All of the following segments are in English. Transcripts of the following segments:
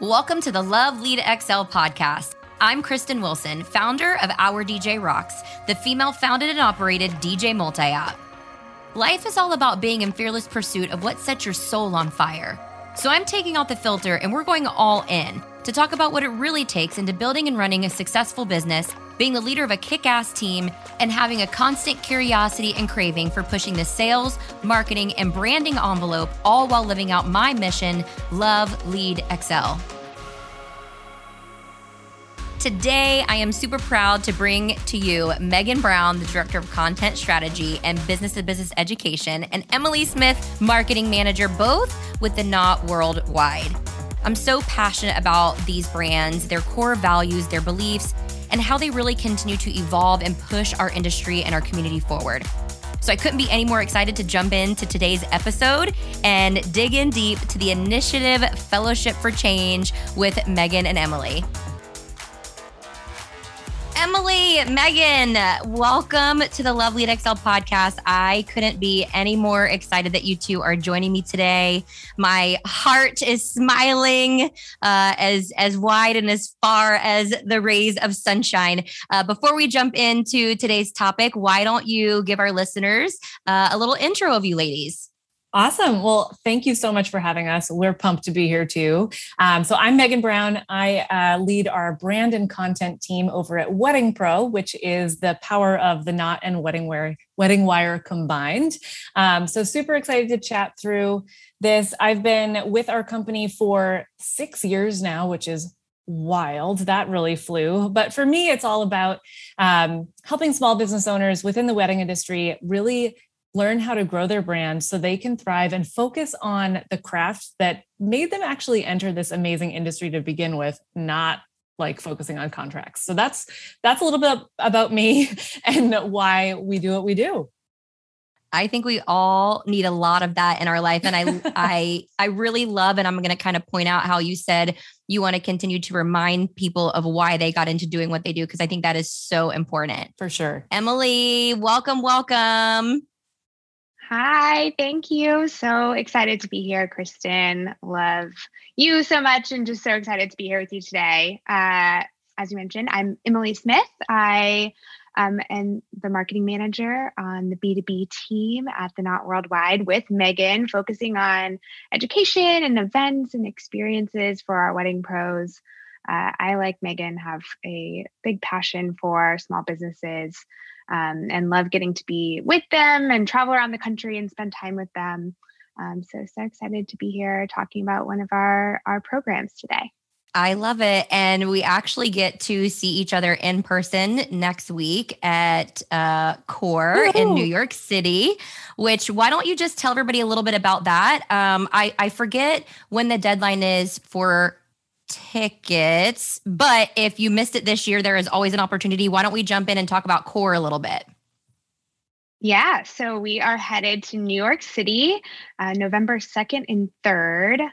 Welcome to the Love Lead XL podcast. I'm Kristin Wilson, founder of Our DJ Rocks, the female founded and operated DJ multi app. Life is all about being in fearless pursuit of what sets your soul on fire. So I'm taking out the filter and we're going all in to talk about what it really takes into building and running a successful business, being the leader of a kick ass team, and having a constant curiosity and craving for pushing the sales, marketing, and branding envelope, all while living out my mission Love, Lead, Excel. Today, I am super proud to bring to you Megan Brown, the Director of Content Strategy and Business to Business Education, and Emily Smith, Marketing Manager, both with the Knot Worldwide. I'm so passionate about these brands, their core values, their beliefs, and how they really continue to evolve and push our industry and our community forward. So I couldn't be any more excited to jump into today's episode and dig in deep to the initiative Fellowship for Change with Megan and Emily. Emily, Megan, welcome to the Love Lead XL podcast. I couldn't be any more excited that you two are joining me today. My heart is smiling uh, as as wide and as far as the rays of sunshine. Uh, before we jump into today's topic, why don't you give our listeners uh, a little intro of you ladies? Awesome. Well, thank you so much for having us. We're pumped to be here too. Um, so, I'm Megan Brown. I uh, lead our brand and content team over at Wedding Pro, which is the power of the knot and wedding wire, wedding wire combined. Um, so, super excited to chat through this. I've been with our company for six years now, which is wild. That really flew. But for me, it's all about um, helping small business owners within the wedding industry really learn how to grow their brand so they can thrive and focus on the craft that made them actually enter this amazing industry to begin with, not like focusing on contracts. So that's that's a little bit about me and why we do what we do. I think we all need a lot of that in our life and I I I really love and I'm going to kind of point out how you said you want to continue to remind people of why they got into doing what they do because I think that is so important. For sure. Emily, welcome welcome. Hi, thank you. So excited to be here, Kristin. Love you so much and just so excited to be here with you today. Uh, as you mentioned, I'm Emily Smith. I um, am the marketing manager on the B2B team at the Knot Worldwide with Megan, focusing on education and events and experiences for our wedding pros. Uh, I, like Megan, have a big passion for small businesses um, and love getting to be with them and travel around the country and spend time with them. Um, so, so excited to be here talking about one of our, our programs today. I love it. And we actually get to see each other in person next week at uh, Core Ooh. in New York City, which why don't you just tell everybody a little bit about that? Um, I, I forget when the deadline is for tickets. But if you missed it this year, there is always an opportunity. Why don't we jump in and talk about core a little bit? Yeah, so we are headed to New York City uh, November 2nd and 3rd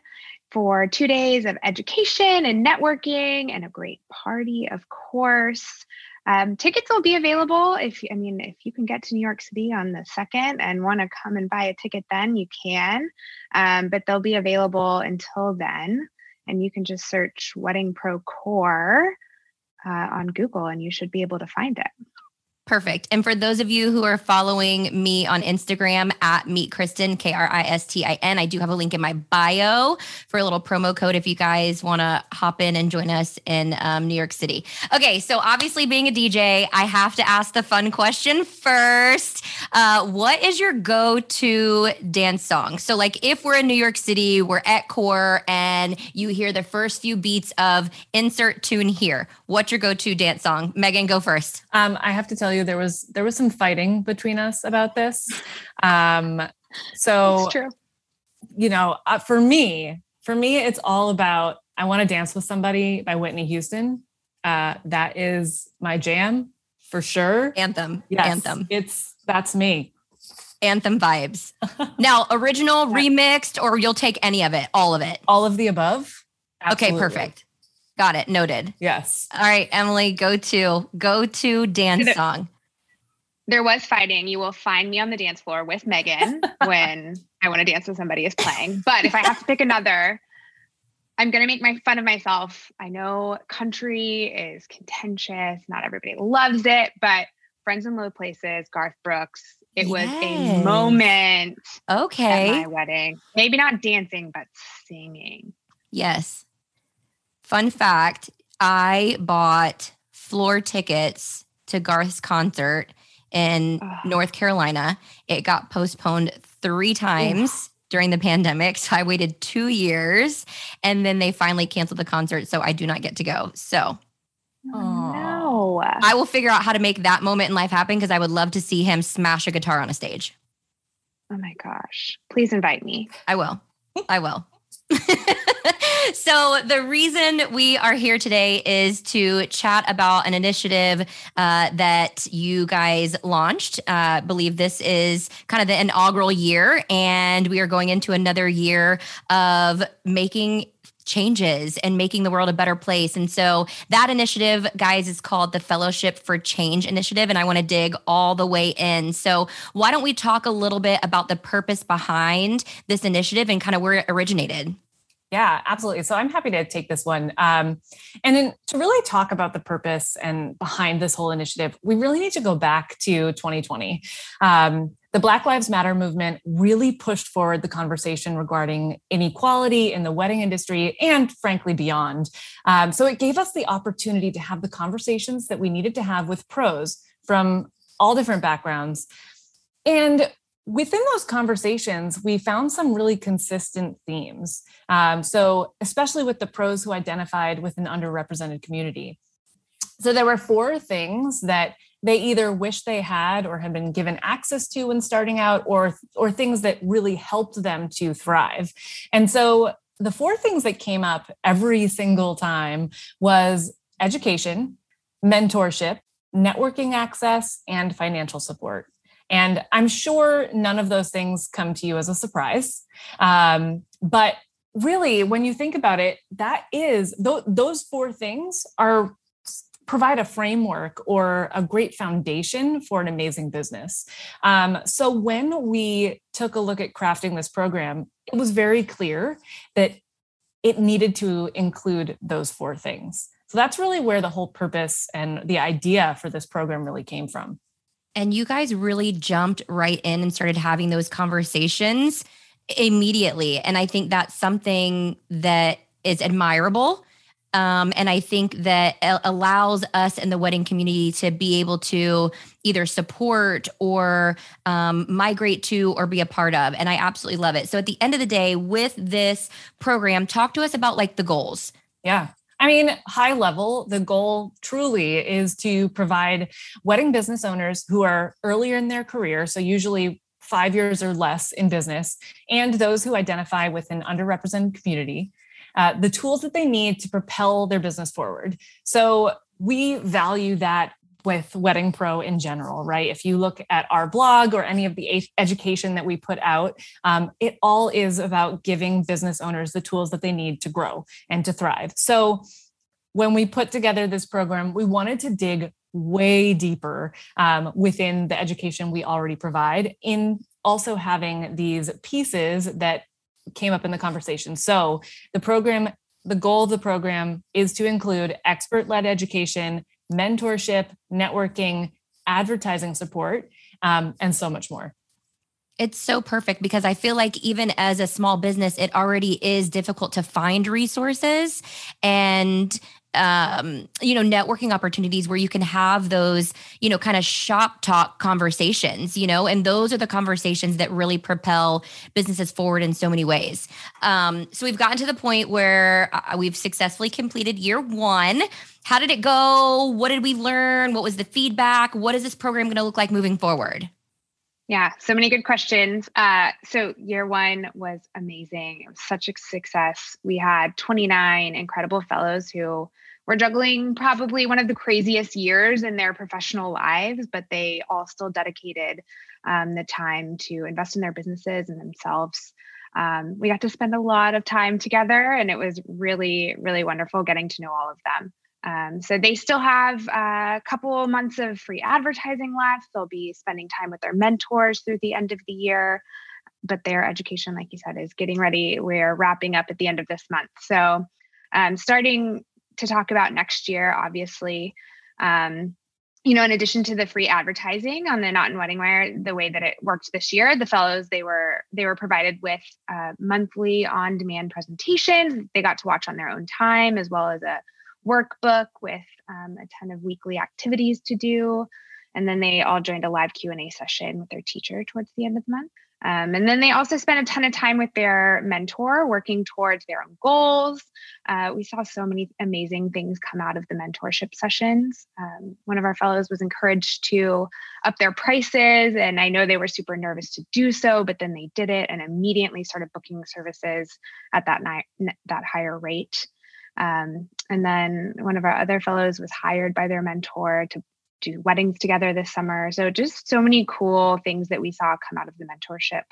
for two days of education and networking and a great party, of course. Um, tickets will be available if I mean if you can get to New York City on the second and want to come and buy a ticket, then you can. Um, but they'll be available until then and you can just search Wedding Pro Core uh, on Google and you should be able to find it. Perfect. And for those of you who are following me on Instagram at Meet Kristin, K R I S T I N, I do have a link in my bio for a little promo code if you guys want to hop in and join us in um, New York City. Okay. So, obviously, being a DJ, I have to ask the fun question first. Uh, what is your go to dance song? So, like, if we're in New York City, we're at Core, and you hear the first few beats of insert tune here, what's your go to dance song? Megan, go first. Um, I have to tell you, there was there was some fighting between us about this. Um, so. You know, uh, for me, for me, it's all about "I Want to Dance with Somebody" by Whitney Houston. Uh, that is my jam for sure. Anthem. Yes, Anthem. It's that's me. Anthem vibes. now, original, remixed, or you'll take any of it, all of it. All of the above. Absolutely. Okay, perfect. Got it. Noted. Yes. All right, Emily, go to go to dance song. There was fighting. You will find me on the dance floor with Megan when I want to dance with somebody is playing. But if I have to pick another, I'm going to make my fun of myself. I know country is contentious. Not everybody loves it, but Friends in Low Places, Garth Brooks, it yes. was a moment. Okay. At my wedding. Maybe not dancing, but singing. Yes. Fun fact I bought floor tickets to Garth's concert in North Carolina. It got postponed three times during the pandemic. So I waited two years and then they finally canceled the concert. So I do not get to go. So oh, no. I will figure out how to make that moment in life happen because I would love to see him smash a guitar on a stage. Oh my gosh. Please invite me. I will. I will. so, the reason we are here today is to chat about an initiative uh, that you guys launched. Uh, believe this is kind of the inaugural year, and we are going into another year of making changes and making the world a better place. And so that initiative, guys, is called the Fellowship for Change Initiative. And I want to dig all the way in. So why don't we talk a little bit about the purpose behind this initiative and kind of where it originated? Yeah, absolutely. So I'm happy to take this one. Um, and then to really talk about the purpose and behind this whole initiative, we really need to go back to 2020. Um, the Black Lives Matter movement really pushed forward the conversation regarding inequality in the wedding industry and, frankly, beyond. Um, so it gave us the opportunity to have the conversations that we needed to have with pros from all different backgrounds. And within those conversations, we found some really consistent themes. Um, so, especially with the pros who identified with an underrepresented community. So, there were four things that they either wish they had or had been given access to when starting out, or, or things that really helped them to thrive. And so, the four things that came up every single time was education, mentorship, networking access, and financial support. And I'm sure none of those things come to you as a surprise. Um, but really, when you think about it, that is th- those four things are provide a framework or a great foundation for an amazing business. Um, so when we took a look at crafting this program, it was very clear that it needed to include those four things. So that's really where the whole purpose and the idea for this program really came from. And you guys really jumped right in and started having those conversations immediately. And I think that's something that is admirable. Um, and I think that allows us in the wedding community to be able to either support or um, migrate to or be a part of. And I absolutely love it. So at the end of the day, with this program, talk to us about like the goals. Yeah. I mean, high level, the goal truly is to provide wedding business owners who are earlier in their career, so usually five years or less in business, and those who identify with an underrepresented community, uh, the tools that they need to propel their business forward. So we value that with Wedding Pro in general, right? If you look at our blog or any of the education that we put out, um, it all is about giving business owners the tools that they need to grow and to thrive. So when we put together this program, we wanted to dig way deeper um, within the education we already provide in also having these pieces that came up in the conversation. So the program the goal of the program is to include expert led education mentorship, networking, advertising support, um, and so much more. It's so perfect because I feel like even as a small business, it already is difficult to find resources and um, you know, networking opportunities where you can have those, you know, kind of shop talk conversations, you know, and those are the conversations that really propel businesses forward in so many ways. Um, so we've gotten to the point where uh, we've successfully completed year one. How did it go? What did we learn? What was the feedback? What is this program going to look like moving forward? Yeah, so many good questions. Uh, so year one was amazing. It was such a success. We had 29 incredible fellows who were juggling probably one of the craziest years in their professional lives, but they all still dedicated um, the time to invest in their businesses and themselves. Um, we got to spend a lot of time together, and it was really, really wonderful getting to know all of them. Um, so they still have a couple months of free advertising left. They'll be spending time with their mentors through the end of the year. but their education, like you said, is getting ready. We're wrapping up at the end of this month. So, um, starting to talk about next year, obviously. Um, you know, in addition to the free advertising on the Knot and Wedding Wire, the way that it worked this year, the fellows they were they were provided with uh, monthly on-demand presentations. They got to watch on their own time, as well as a workbook with um, a ton of weekly activities to do. And then they all joined a live Q and A session with their teacher towards the end of the month. Um, and then they also spent a ton of time with their mentor, working towards their own goals. Uh, we saw so many amazing things come out of the mentorship sessions. Um, one of our fellows was encouraged to up their prices, and I know they were super nervous to do so, but then they did it and immediately started booking services at that night that higher rate. Um, and then one of our other fellows was hired by their mentor to do weddings together this summer. So just so many cool things that we saw come out of the mentorship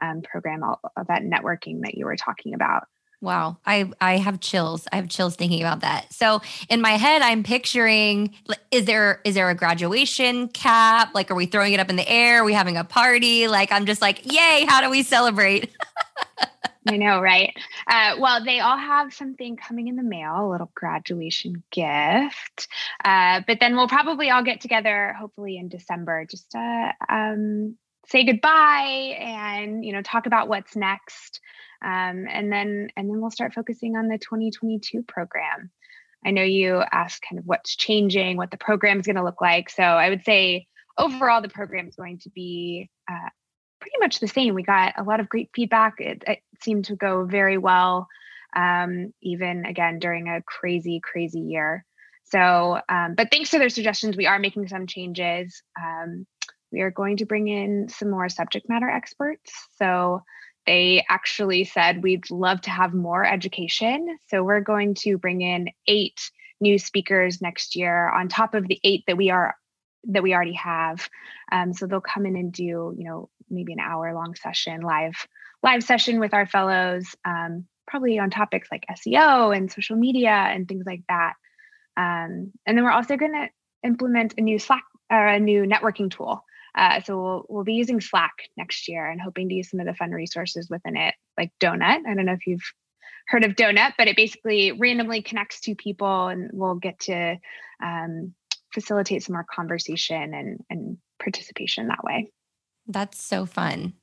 um, program, all of that networking that you were talking about. Wow, I I have chills. I have chills thinking about that. So in my head, I'm picturing: is there is there a graduation cap? Like, are we throwing it up in the air? Are we having a party? Like, I'm just like, yay! How do we celebrate? I know, right? Uh, well, they all have something coming in the mail, a little graduation gift. Uh, but then we'll probably all get together, hopefully in December, just to um, say goodbye and you know talk about what's next. Um, and then and then we'll start focusing on the 2022 program. I know you asked kind of what's changing, what the program is going to look like. So I would say overall the program is going to be uh, pretty much the same. We got a lot of great feedback. It, it seemed to go very well, um, even again during a crazy, crazy year. So, um, but thanks to their suggestions, we are making some changes. Um, we are going to bring in some more subject matter experts. So, they actually said we'd love to have more education. So, we're going to bring in eight new speakers next year on top of the eight that we are that we already have. Um, so they'll come in and do, you know, maybe an hour long session, live live session with our fellows, um, probably on topics like SEO and social media and things like that. Um, and then we're also going to implement a new Slack or a new networking tool. Uh, so we'll we'll be using Slack next year and hoping to use some of the fun resources within it, like Donut. I don't know if you've heard of Donut, but it basically randomly connects two people, and we'll get to um, facilitate some more conversation and and participation that way. That's so fun.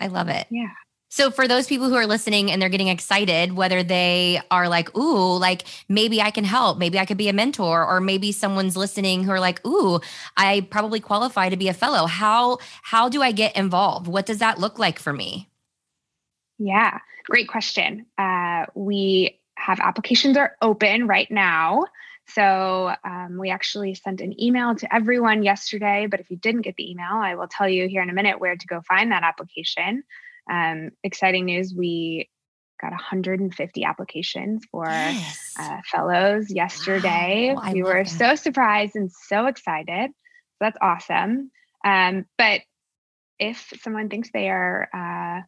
I love it. Yeah. So for those people who are listening and they're getting excited, whether they are like, ooh, like maybe I can help, maybe I could be a mentor, or maybe someone's listening who are like, ooh, I probably qualify to be a fellow. How how do I get involved? What does that look like for me? Yeah, great question. Uh, we have applications are open right now. So um, we actually sent an email to everyone yesterday. But if you didn't get the email, I will tell you here in a minute where to go find that application. Um, exciting news: we got 150 applications for yes. uh, fellows yesterday. Wow, we were that. so surprised and so excited. So that's awesome. Um, but if someone thinks they are uh,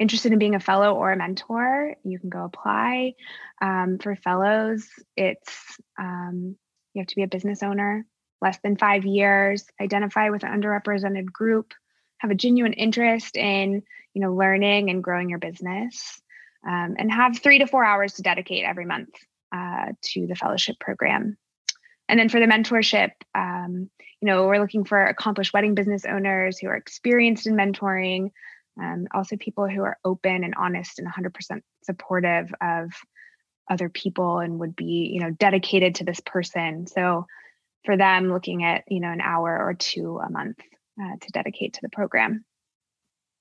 interested in being a fellow or a mentor, you can go apply. Um, for fellows, it's um, you have to be a business owner, less than five years, identify with an underrepresented group, have a genuine interest in you know learning and growing your business, um, and have three to four hours to dedicate every month uh, to the fellowship program. And then for the mentorship, um, you know, we're looking for accomplished wedding business owners who are experienced in mentoring, um, also people who are open and honest and 100% supportive of other people and would be you know dedicated to this person. So for them looking at you know an hour or two a month uh, to dedicate to the program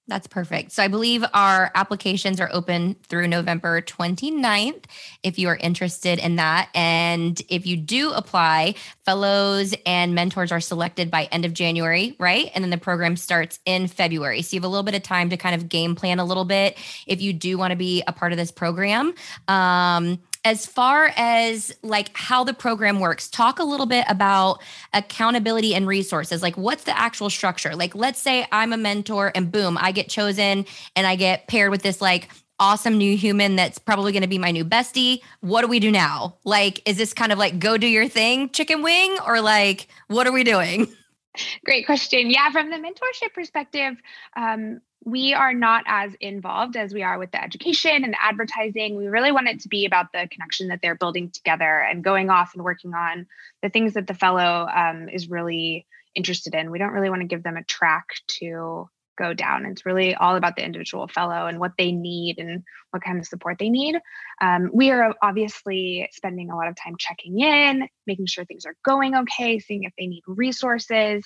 that's perfect. So I believe our applications are open through November 29th if you are interested in that. And if you do apply, fellows and mentors are selected by end of January, right? And then the program starts in February. So you have a little bit of time to kind of game plan a little bit if you do want to be a part of this program. Um, as far as like how the program works talk a little bit about accountability and resources. Like what's the actual structure? Like let's say i'm a mentor and boom i get chosen and i get paired with this like awesome new human that's probably going to be my new bestie. What do we do now? Like is this kind of like go do your thing chicken wing? Or like what are we doing Great question. Yeah, from the mentorship perspective, um, we are not as involved as we are with the education and the advertising. We really want it to be about the connection that they're building together and going off and working on the things that the fellow um, is really interested in. We don't really want to give them a track to go down. It's really all about the individual fellow and what they need and what kind of support they need. Um, we are obviously spending a lot of time checking in, making sure things are going okay, seeing if they need resources.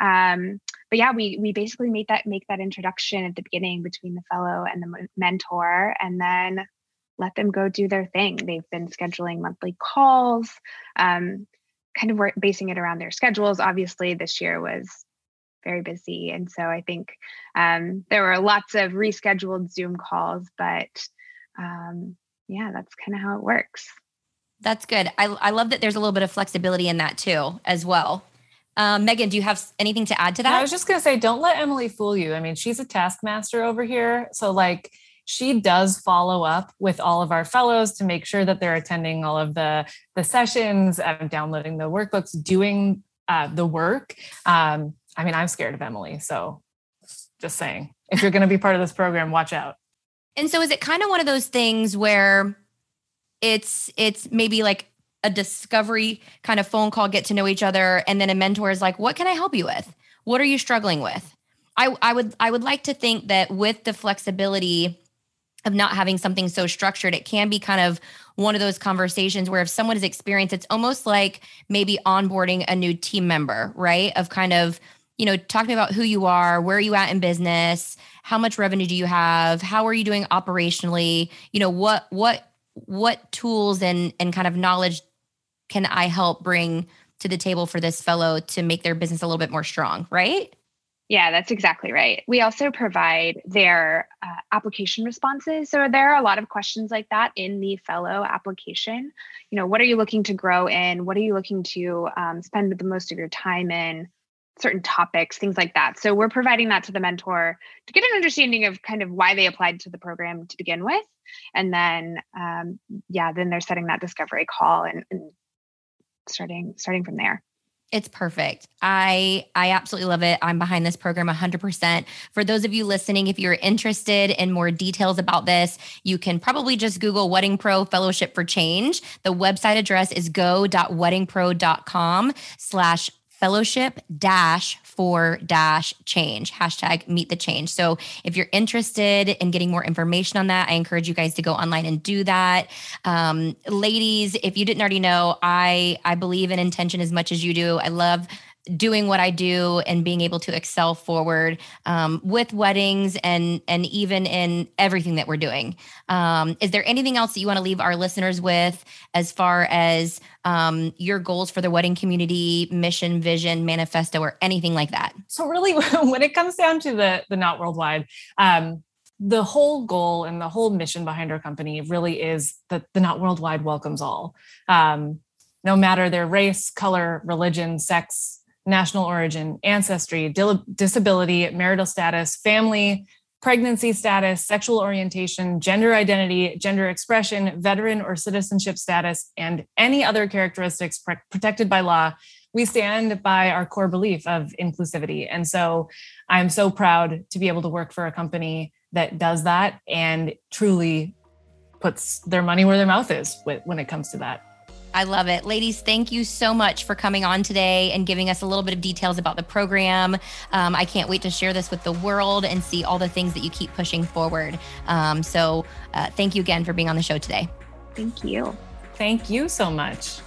Um, but yeah, we we basically make that make that introduction at the beginning between the fellow and the mentor, and then let them go do their thing. They've been scheduling monthly calls, um, kind of basing it around their schedules. Obviously, this year was very busy. And so I think um, there were lots of rescheduled Zoom calls, but um, yeah, that's kind of how it works. That's good. I, I love that there's a little bit of flexibility in that too, as well. Um, Megan, do you have anything to add to that? I was just going to say, don't let Emily fool you. I mean, she's a taskmaster over here. So, like, she does follow up with all of our fellows to make sure that they're attending all of the the sessions, uh, downloading the workbooks, doing uh, the work. Um, I mean, I'm scared of Emily. So just saying, if you're going to be part of this program, watch out. And so is it kind of one of those things where it's it's maybe like a discovery kind of phone call, get to know each other, and then a mentor is like, what can I help you with? What are you struggling with? I, I would I would like to think that with the flexibility of not having something so structured, it can be kind of one of those conversations where if someone is experienced, it's almost like maybe onboarding a new team member, right? Of kind of you know, talk to me about who you are, where are you at in business, how much revenue do you have, how are you doing operationally, you know, what what what tools and and kind of knowledge can I help bring to the table for this fellow to make their business a little bit more strong, right? Yeah, that's exactly right. We also provide their uh, application responses. So there are a lot of questions like that in the fellow application. You know, what are you looking to grow in? What are you looking to um, spend the most of your time in? Certain topics, things like that. So we're providing that to the mentor to get an understanding of kind of why they applied to the program to begin with. And then, um, yeah, then they're setting that discovery call and, and starting starting from there. It's perfect. I I absolutely love it. I'm behind this program 100%. For those of you listening, if you're interested in more details about this, you can probably just Google Wedding Pro Fellowship for Change. The website address is go.weddingpro.com slash fellowship dash for dash change hashtag meet the change. So if you're interested in getting more information on that i encourage you guys to go online and do that. Um, ladies if you didn't already know i i believe in intention as much as you do. I love doing what I do and being able to excel forward um, with weddings and and even in everything that we're doing. Um, is there anything else that you want to leave our listeners with as far as um, your goals for the wedding community, mission, vision, manifesto, or anything like that? So really, when it comes down to the the Knot Worldwide. Um, the whole goal and the whole mission behind our company really is that the Knot Worldwide welcomes all um, no matter their race, color, religion, sex, national origin, ancestry, disability, marital status, family, pregnancy status, sexual orientation, gender identity, gender expression, veteran or citizenship status, and any other characteristics pr- protected by law. We stand by our core belief of inclusivity. And so I'm so proud to be able to work for a company that does that and truly puts their money where their mouth is when it comes to that. I love it. Ladies, thank you so much for coming on today and giving us a little bit of details about the program. Um, I can't wait to share this with the world and see all the things that you keep pushing forward. Um, so, uh, thank you again for being on the show today. Thank you. Thank you so much.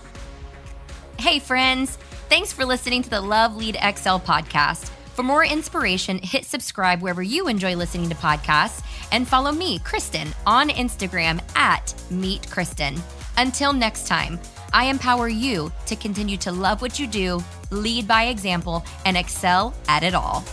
Hey, friends. Thanks for listening to the Love Lead XL podcast. For more inspiration, hit subscribe wherever you enjoy listening to podcasts and follow me, Kristin, on Instagram at Meet Kristin. Until next time, I empower you to continue to love what you do, lead by example, and excel at it all.